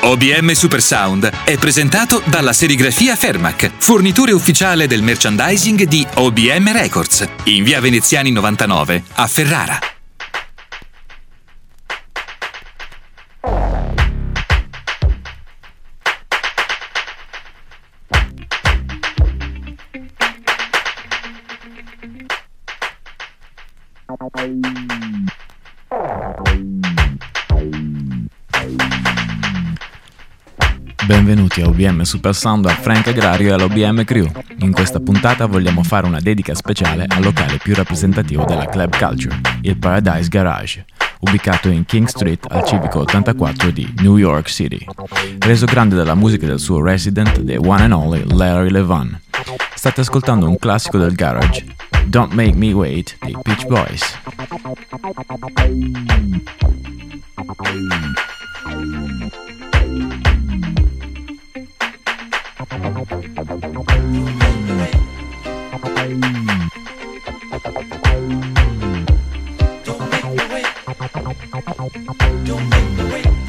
OBM Super Sound è presentato dalla serigrafia Fermac, fornitore ufficiale del merchandising di OBM Records, in via Veneziani 99 a Ferrara. Benvenuti a OBM Super Sound a Frank Agrario e all'OBM Crew. In questa puntata vogliamo fare una dedica speciale al locale più rappresentativo della club culture, il Paradise Garage, ubicato in King Street al civico 84 di New York City. Reso grande dalla musica del suo resident, the one and only Larry Levan. State ascoltando un classico del garage, Don't Make Me Wait dei Peach Boys. Don't make me wait.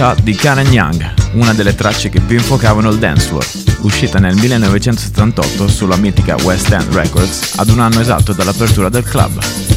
Shot di Karen Young, una delle tracce che più infuocavano il dance floor, uscita nel 1978 sulla mitica West End Records ad un anno esatto dall'apertura del club.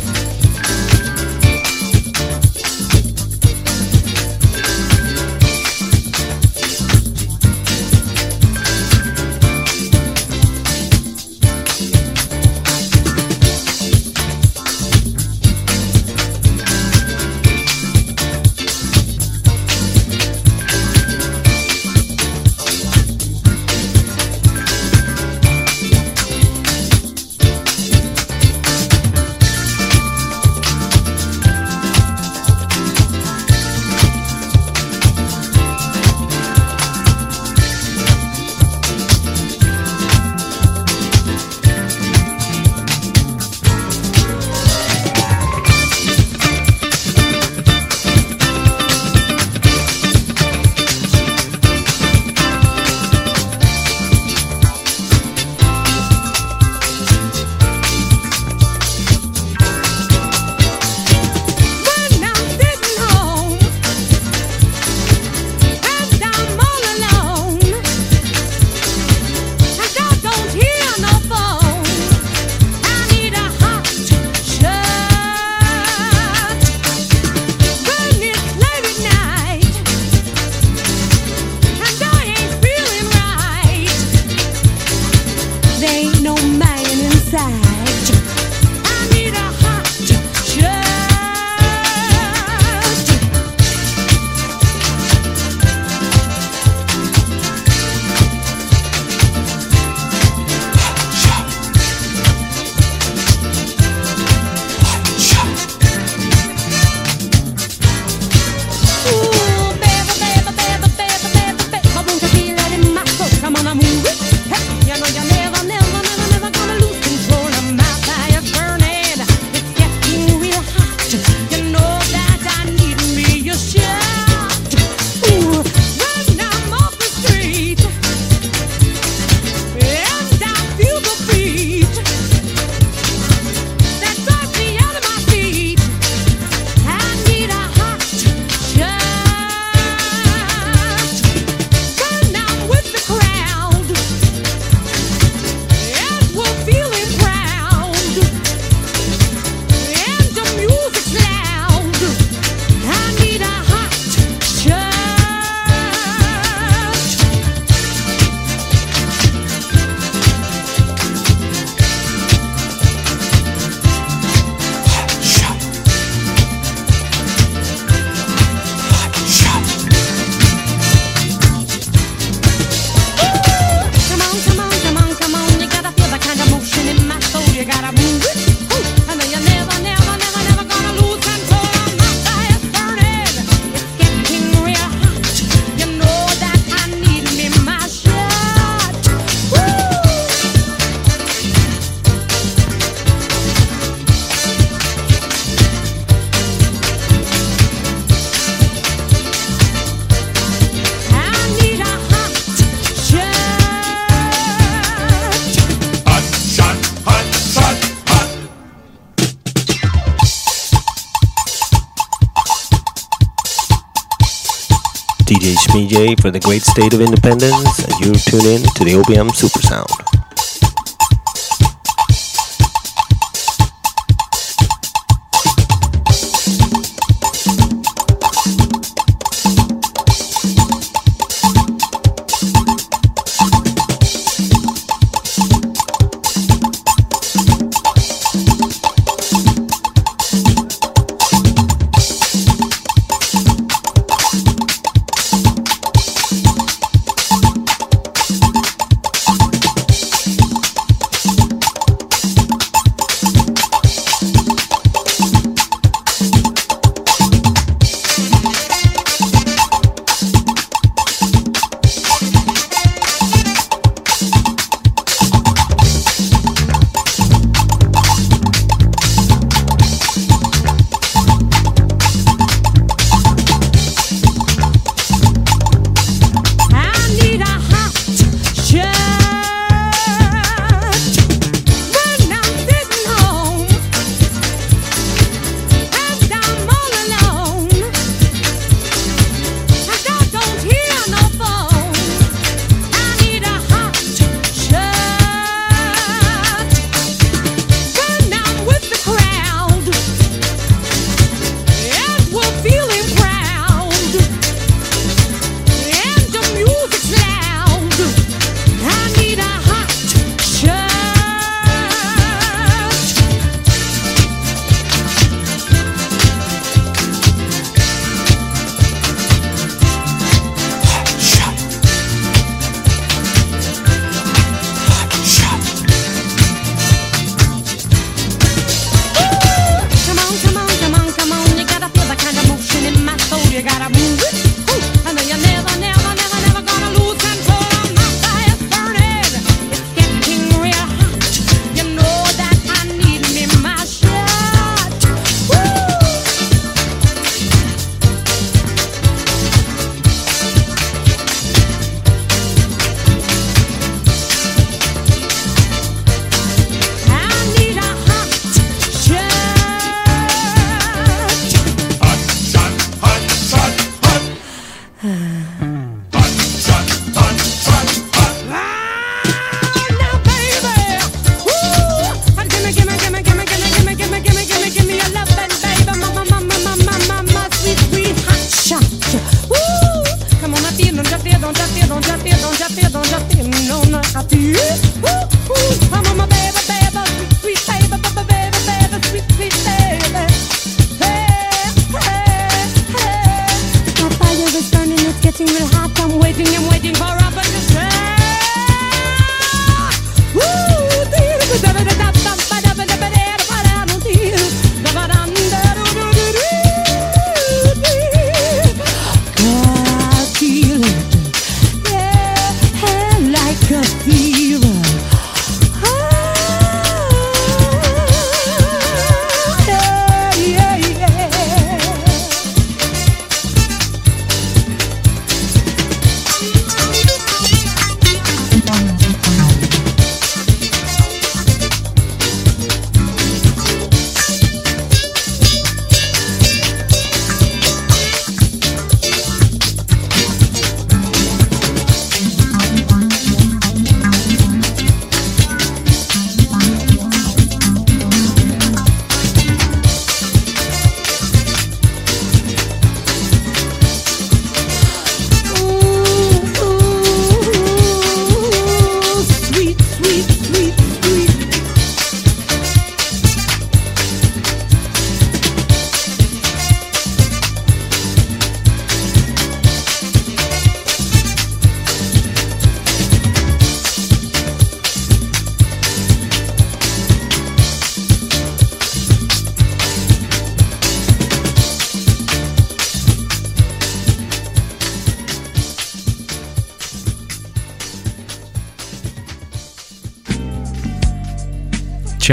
Great state of independence, and you tune in to the OBM Super Sound.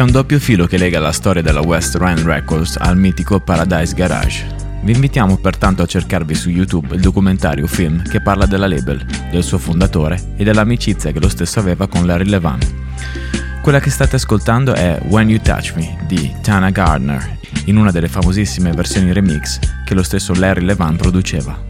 C'è un doppio filo che lega la storia della West Rand Records al mitico Paradise Garage. Vi invitiamo pertanto a cercarvi su YouTube il documentario film che parla della label, del suo fondatore e dell'amicizia che lo stesso aveva con Larry Levan. Quella che state ascoltando è When You Touch Me di Tana Gardner, in una delle famosissime versioni remix che lo stesso Larry Levan produceva.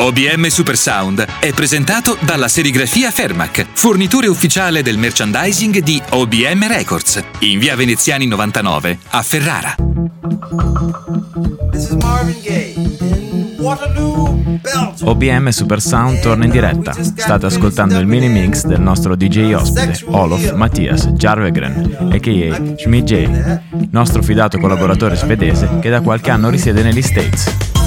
OBM Super Sound è presentato dalla serigrafia Fermac, fornitore ufficiale del merchandising di OBM Records, in via Veneziani 99 a Ferrara. This is Marvin Gaye in Waterloo, Belgium. OBM Super Sound torna in diretta. State ascoltando il mini mix del nostro DJ ospite, Olof Mattias Jarvegren, a.k.a. Schmidt J, nostro fidato collaboratore svedese che da qualche anno risiede negli States.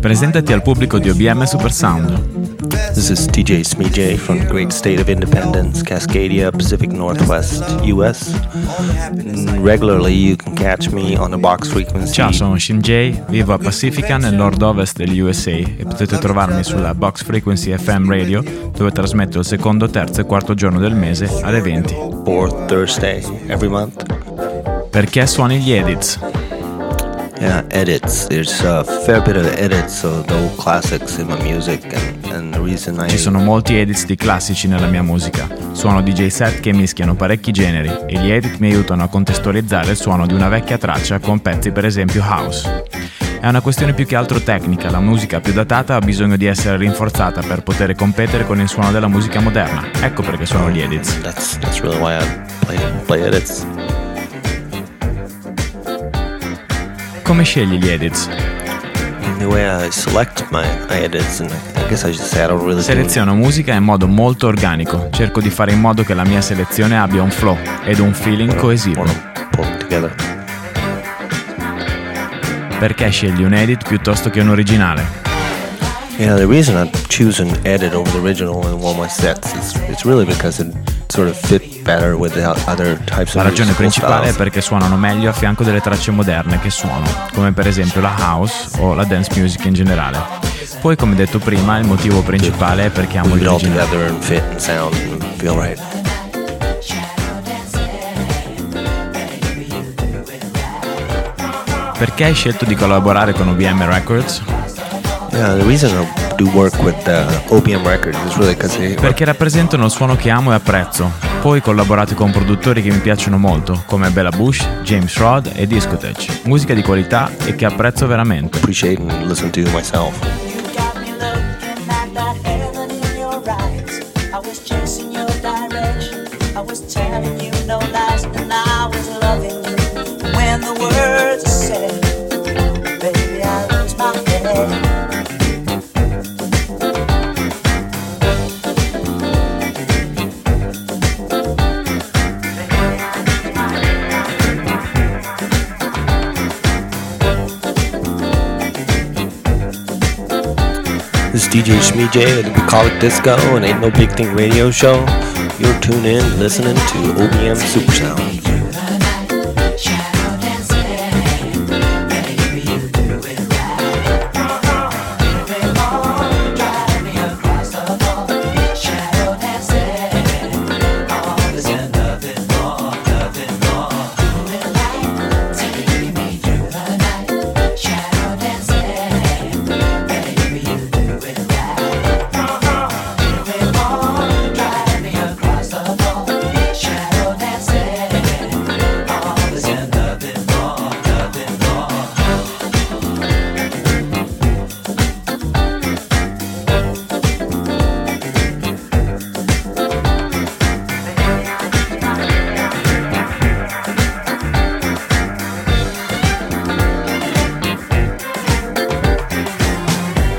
Presentati al pubblico di OBM Super Sound. This is DJ Smee from the great state of Independence, Cascadia, Pacific Northwest, US. Mm, Regularly, you can catch me on the box frequency. Ciao, sono Shin J, vivo a Pacifica nel nord-ovest degli USA e potete trovarmi sulla Box Frequency FM Radio dove trasmetto il secondo, terzo e quarto giorno del mese alle 20. Fourth Thursday every month. Perché suoni gli edits? Yeah, edits. There's a fair bit of edits of the old classics in my music, and, and the reason I Ci sono molti edits di classici nella mia musica. Suono DJ set che mischiano parecchi generi e gli edit mi aiutano a contestualizzare il suono di una vecchia traccia con pezzi per esempio house. È una questione più che altro tecnica, la musica più datata ha bisogno di essere rinforzata per poter competere con il suono della musica moderna. Ecco perché suono gli edits. that's that's really why I play play edits. I don't really do Seleziono musica in modo molto organico, cerco di fare in modo che la mia selezione abbia un flow ed un feeling coesivo. Perché scegli un edit piuttosto che un originale? Yeah, the reason I choose an edit over the original in one of my sets is it's really because it sort of fit better with the other types La of ragione principale è styles. perché suonano meglio a fianco delle tracce moderne che suono, come per esempio la house o la dance music in generale. Poi, come detto prima, il motivo principale è perché amo and fit and sound and feel right. Perché hai scelto di collaborare con OBM Records? Yeah, the reason I do work with uh, OPM Records is really because they Perché rappresentano il suono che amo e apprezzo. Poi collaborato con produttori che mi piacciono molto, come Bella Bush, James Rod e Discotech. Musica di qualità e che apprezzo veramente. appreciate and listen to myself. DJ Shmee J of the Bucolic Disco and Ain't No Big Thing radio show. You're tuned in listening to OBM Super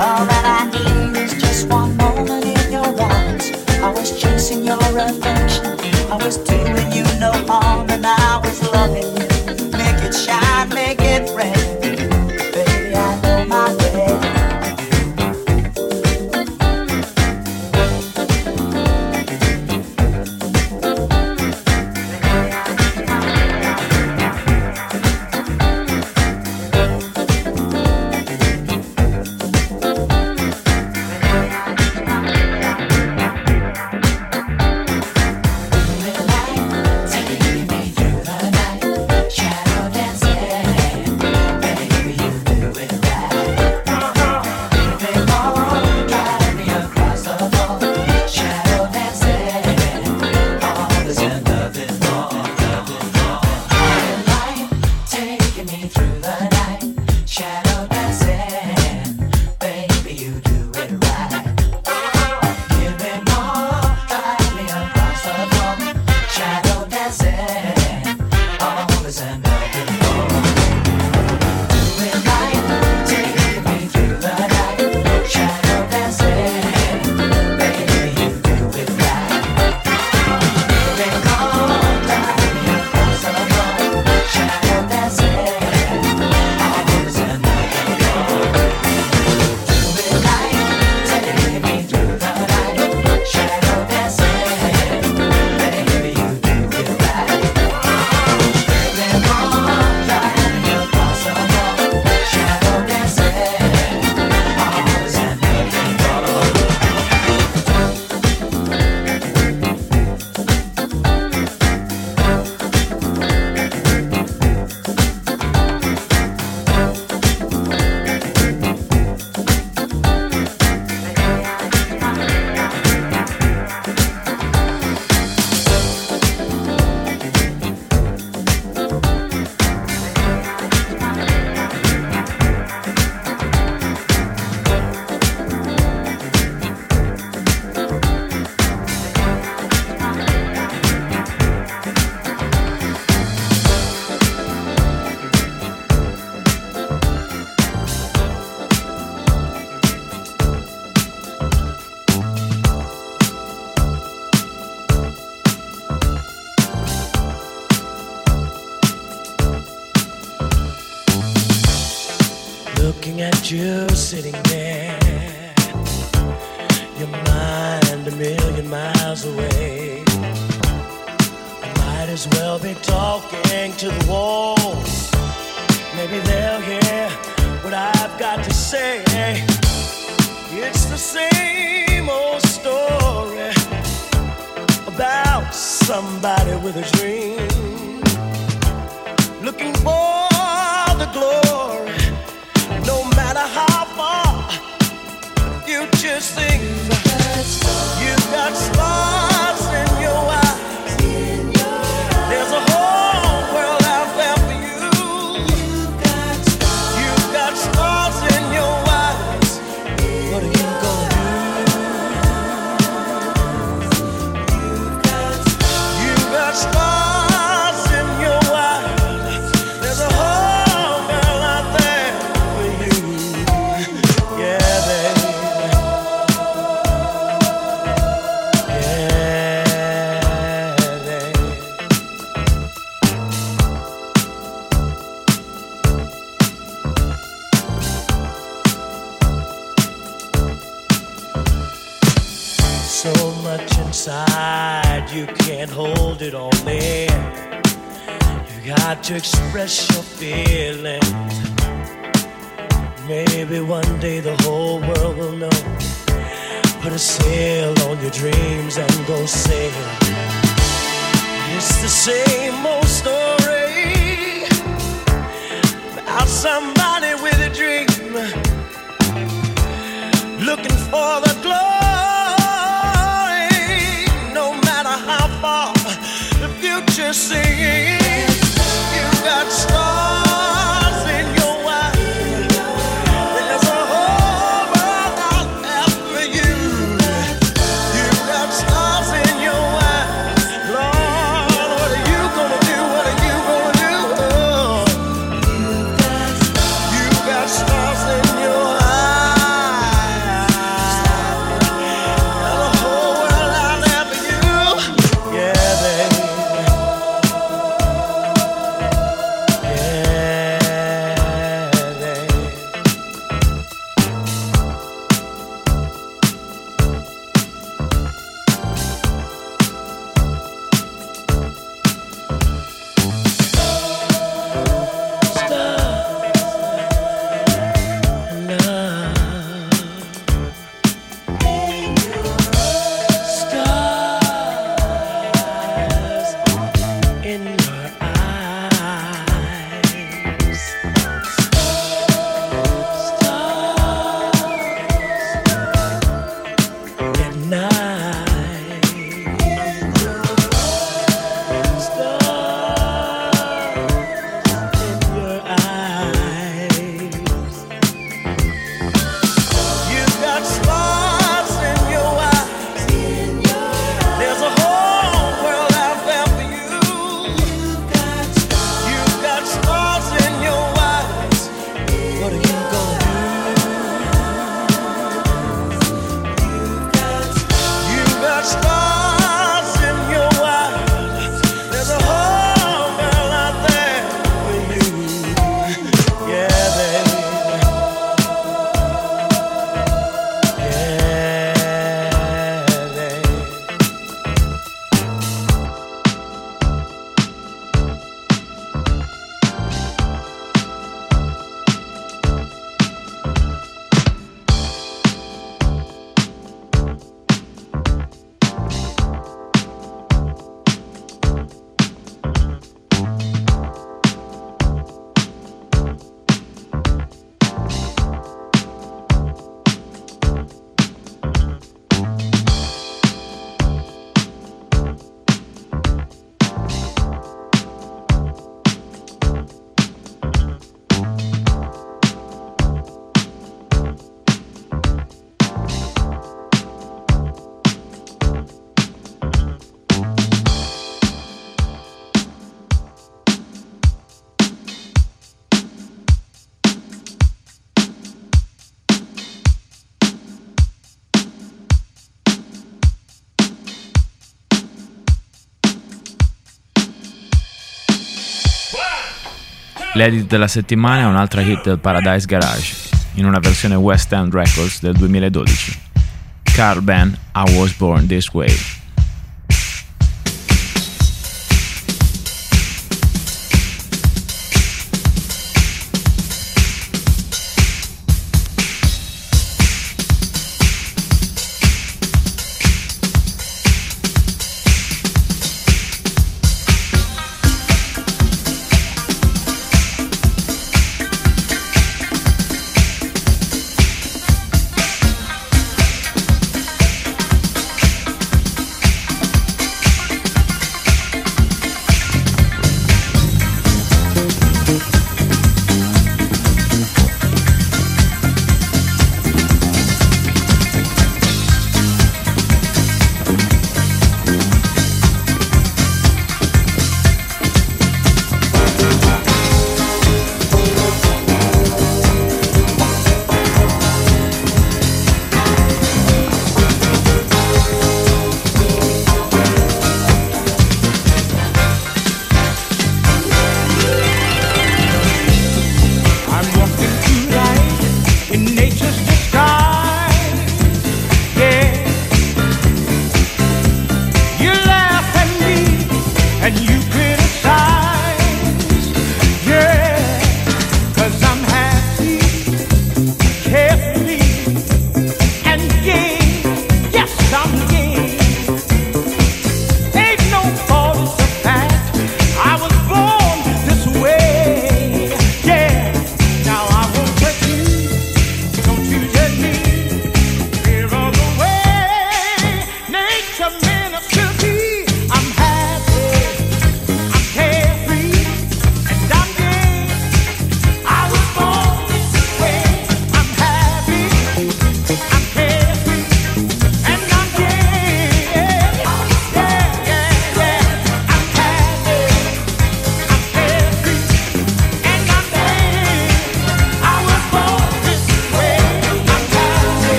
All that I need is just one moment in your arms. I was chasing your affection. I was doing you no harm, and I was loving you. Make it shine, make it rain. L'edit della settimana è un'altra hit del Paradise Garage, in una versione West End Records del 2012. Carl Ben, I Was Born This Way.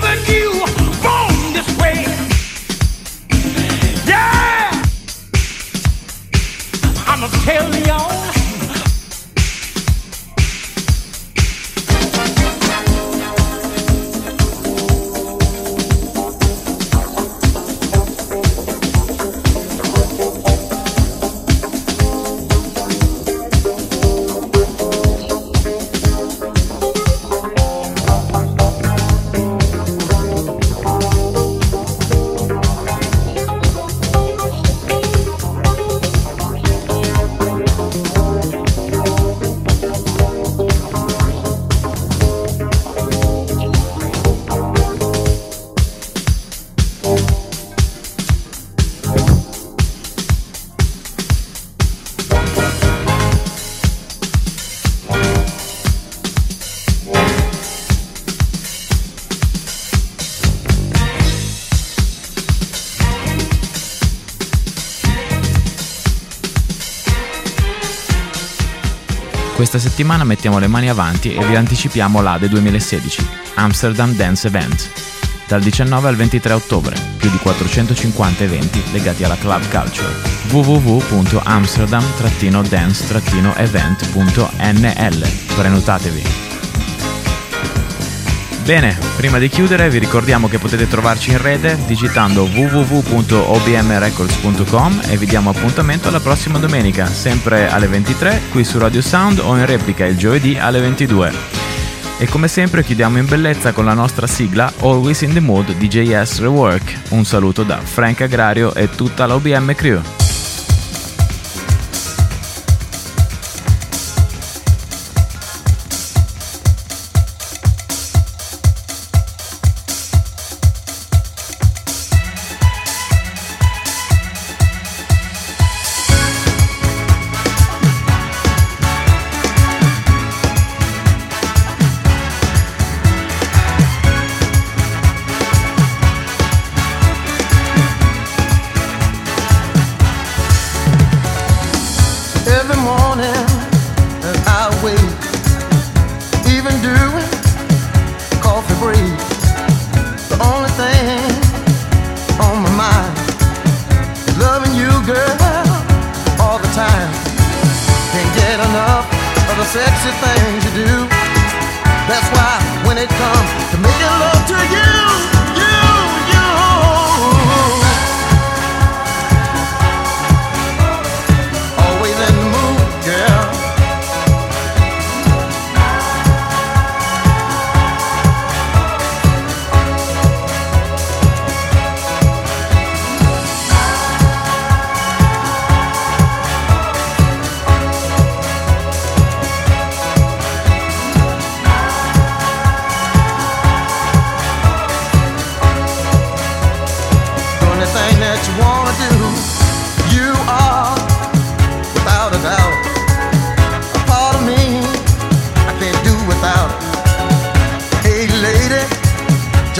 keep a keep Questa settimana mettiamo le mani avanti e vi anticipiamo l'ADE 2016, Amsterdam Dance Event. Dal 19 al 23 ottobre, più di 450 eventi legati alla club culture. www.amsterdam-dance-event.nl Prenotatevi. Bene, prima di chiudere vi ricordiamo che potete trovarci in rete digitando www.obmrecords.com e vi diamo appuntamento alla prossima domenica, sempre alle 23 qui su Radio Sound o in replica il giovedì alle 22. E come sempre chiudiamo in bellezza con la nostra sigla Always in the Mood di JS Rework. Un saluto da Frank Agrario e tutta la OBM Crew.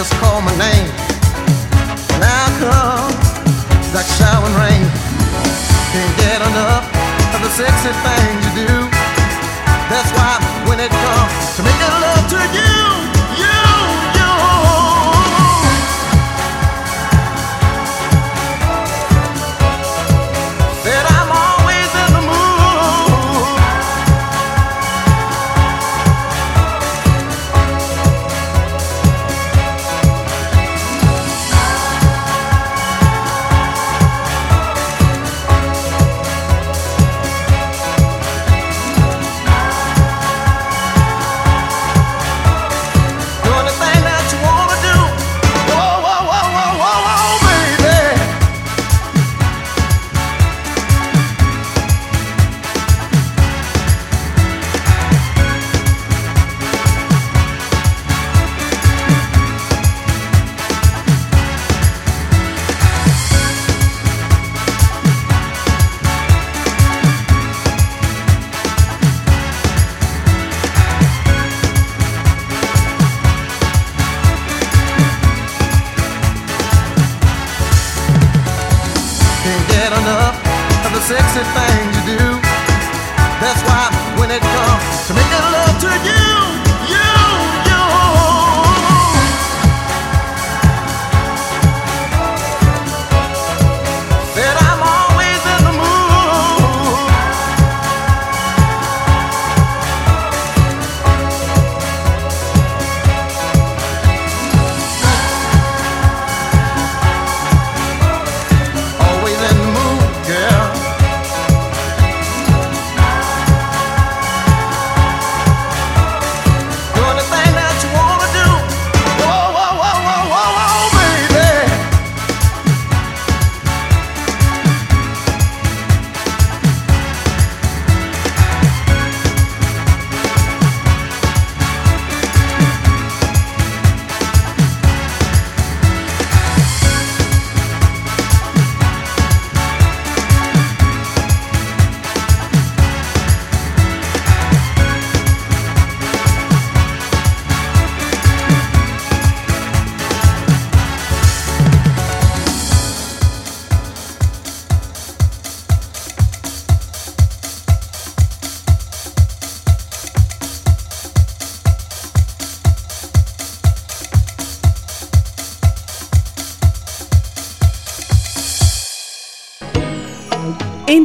Just call my name. Now come like showering rain. Can't get enough of the sexy things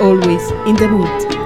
always in the mood.